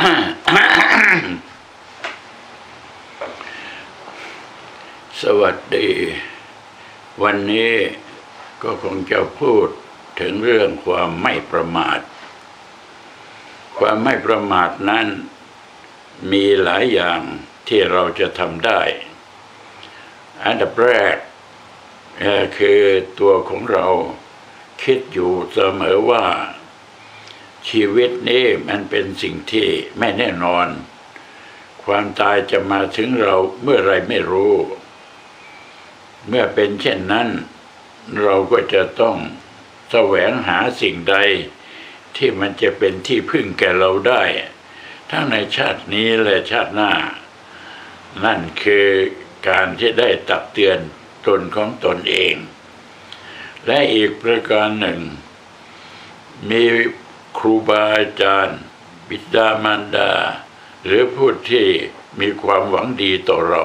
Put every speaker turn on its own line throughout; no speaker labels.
สวัสดี วันนี้ก็คงจะพูดถึงเรื่องความไม่ประมาท ความไม่ประมาทนั้น มีหลายอย่างที่เราจะทำได้ อันดับแรกคือตัวของเราคิดอยู่เสมอว่า ชีวิตนี้มันเป็นสิ่งที่ไม่แน่นอน ความตายจะมาถึงเราเมื่อไรไม่รู้ เมื่อเป็นเช่นนั้น เราก็จะต้องแสวงหาสิ่งใด ที่มันจะเป็นที่พึ่งแก่เราได้ ทั้งในชาตินี้และชาติหน้า นั่นคือการที่ได้ตักเตือนตนของตนเอง และอีกประการหนึ่ง มี ครูบาอาจารย์ บิดามารดา หรือผู้ที่มีความหวังดีต่อเรา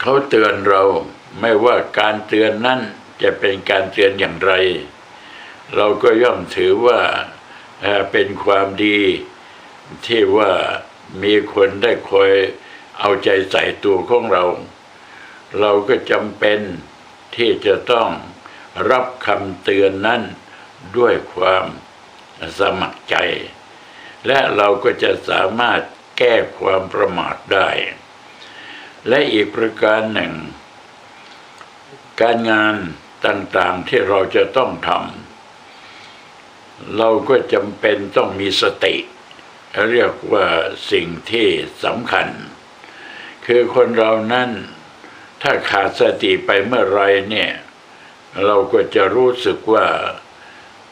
เขาเตือนเราไม่ว่าการเตือนนั้นจะเป็นการเตือนอย่างไร เราก็ย่อมถือว่าเป็นความดีที่ว่ามีคนได้คอยเอาใจใส่ตัวของเรา เราก็จำเป็นที่จะต้องรับคำเตือนนั้น ด้วยความสมัครใจ และเราก็จะสามารถแก้ความประมาทได้ และอีกประการหนึ่ง การงานต่างๆที่เราจะต้องทำเราก็จำเป็นต้องมีสติ เรียกว่าสิ่งที่สำคัญ คือคนเรานั้นถ้าขาดสติไปเมื่อไรเนี่ย เราก็จะรู้สึกว่า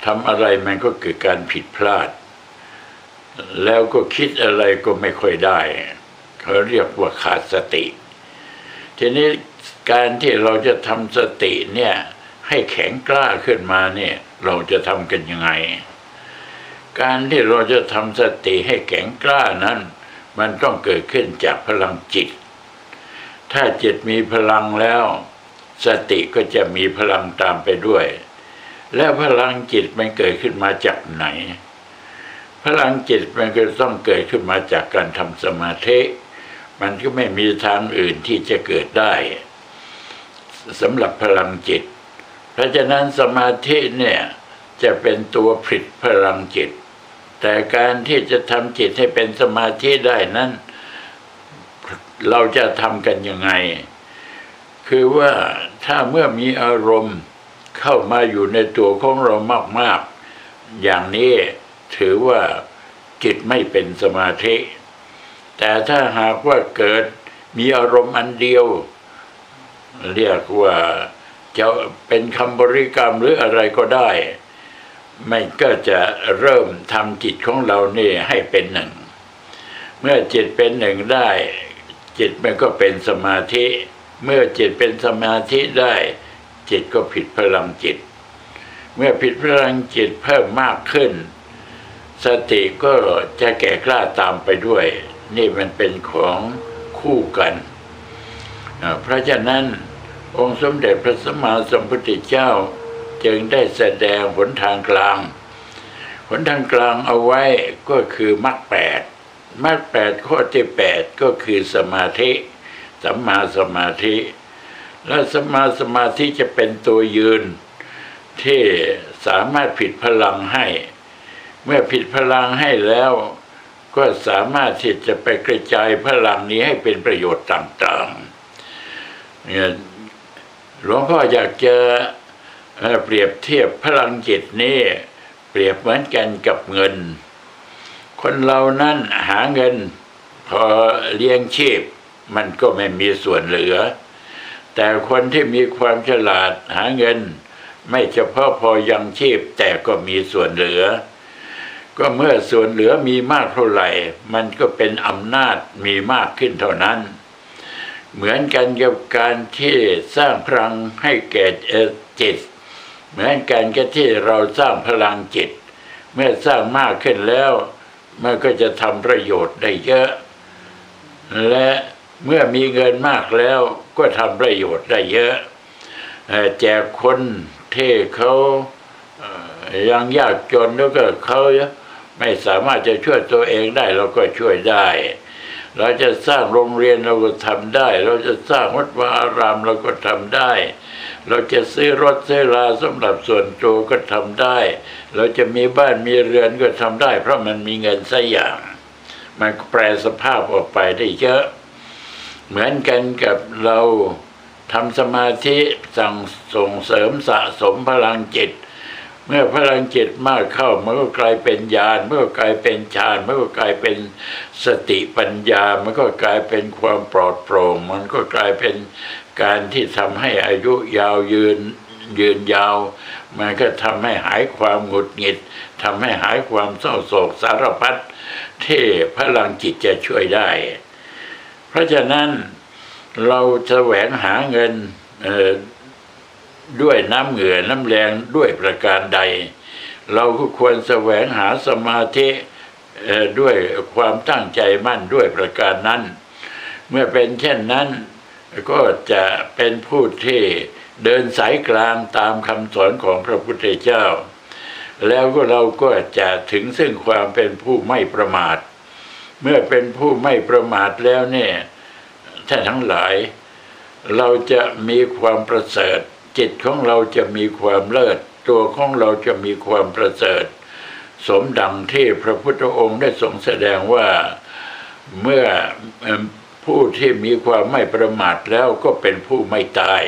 ทำอะไรมันก็เกิดการผิดพลาด แล้วก็คิดอะไรก็ไม่ค่อยได้ เขาเรียกว่าขาดสติ ทีนี้การที่เราจะทำสติเนี่ยให้แข็งกล้าขึ้นมาเนี่ยเราจะทำกันยังไง การที่เราจะทำสติให้แข็งกล้านั้น มันต้องเกิดขึ้นจากพลังจิต ถ้าจิตมีพลังแล้ว สติก็จะมีพลังตามไปด้วย และพลังจิตมันเกิดขึ้นมาจากไหน พลังจิตมันก็ต้องเกิดขึ้นมาจากการทำสมาธิ มันก็ไม่มีทางอื่นที่จะเกิดได้สำหรับพลังจิต เพราะฉะนั้นสมาธิเนี่ยจะเป็นตัวผลิตพลังจิต แต่การที่จะทำจิตให้เป็นสมาธิได้นั้น เราจะทำกันยังไง คือว่าถ้าเมื่อมีอารมณ์ เข้ามาอยู่ในตัวของเรามาก ๆ อย่างนี้ถือว่าจิตไม่เป็นสมาธิ แต่ถ้าหากว่าเกิดมีอารมณ์อันเดียว เรียกว่าจะเป็นคำบริกรรมหรืออะไรก็ได้ มันก็จะเริ่มทำจิตของเราเนี่ให้เป็นหนึ่ง เมื่อจิตเป็นหนึ่งได้ จิตมันก็เป็นสมาธิ เมื่อจิตเป็นสมาธิได้ จิตก็ผิดพลังจิต เมื่อผิดพลังจิตเพิ่มมากขึ้น สติก็จะแก่กล้าตามไปด้วย นี่มันเป็นของคู่กัน เพราะฉะนั้นองค์สมเด็จพระสัมมาสัมพุทธเจ้าจึงได้แสดงหนทางกลางหนทางกลางเอาไว้ก็คือมรรคแปดมรรคแปดข้อที่แปดก็คือสมาธิสัมมาสมาธิ และสมาสมาธิจะเป็นตัวยืน ที่สามารถผิดพลังให้ เมื่อผิดพลังให้แล้ว ก็สามารถที่จะไปกระจายพลังนี้ให้เป็นประโยชน์ต่างๆเนี่ยหลวงพ่ออยากจะเปรียบเทียบพลังจิตนี้เปรียบเหมือนกันกับเงิน คนเรานั้นหาเงิน พอเลี้ยงชีพ มันก็ไม่มีส่วนเหลือ แต่คนที่มีความฉลาดหาเงิน ไม่เฉพาะพอยังชีพ แต่ก็มีส่วนเหลือ ก็เมื่อส่วนเหลือมีมากเท่าไหร่ มันก็เป็นอำนาจมีมากขึ้นเท่านั้น เหมือนกันกับการที่สร้างพลังให้แก่จิต เหมือนกันกับที่เราสร้างพลังจิต เมื่อสร้างมากขึ้นแล้ว มันก็จะทำประโยชน์ได้เยอะ และ เมื่อมีเงินมากแล้วก็ทำประโยชน์ได้เยอะแจกคนที่เขายังยากจนแล้วก็เขาไม่สามารถจะช่วยตัวเองได้เราก็ช่วยได้ เราจะสร้างโรงเรียนเราก็ทำได้ เราจะสร้างวัดวาอารามเราก็ทำได้ เราจะซื้อรถซื้อลาสำหรับส่วนตัวก็ทำได้ เราจะมีบ้านมีเรือนก็ทำได้ เพราะมันมีเงินสักอย่าง มันแปลสภาพออกไปได้เยอะ เหมือนกันกับเราทำสมาธิสั่งส่งเสริมสะสมพลังจิต เมื่อพลังจิตมากเข้ามันก็กลายเป็นญาณมันก็กลายเป็นฌานมันก็กลายเป็นสติปัญญา มันก็กลายเป็นความปลอดโปร่ง มันก็กลายเป็นการที่ทำให้อายุยาวยืนยืนยาว มันก็ทำให้หายความหงุดหงิดทำให้หายความเศร้าโศกสารพัดที่พลังจิตจะช่วยได้ เพราะฉะนั้นเราแสวงหาเงินด้วยน้ำเหงื่อน้ำแรงด้วยประการใด เราก็ควรแสวงหาสมาธิด้วยความตั้งใจมั่นด้วยประการนั้น เมื่อเป็นเช่นนั้นก็จะเป็นผู้ที่เดินสายกลางตามคำสอนของพระพุทธเจ้า แล้วก็เราก็จะถึงซึ่งความเป็นผู้ไม่ประมาท เมื่อเป็นผู้ไม่ประมาทแล้วเนี่ยท่านทั้งหลาย เราจะมีความประเสริฐ จิตของเราจะมีความเลิศ ตัวของเราจะมีความประเสริฐ สมดังที่พระพุทธองค์ได้ทรงแสดงว่าเมื่อผู้ที่มีความไม่ประมาทแล้วก็เป็นผู้ไม่ตาย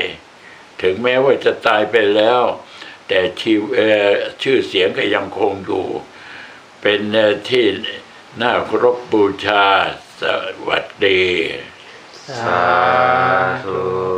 ถึงแม้ว่าจะตายไปแล้ว แต่ชื่อเสียงก็ยังคงอยู่ เป็นที่ น่าเคารพบูชา สวัสดี
สาธุ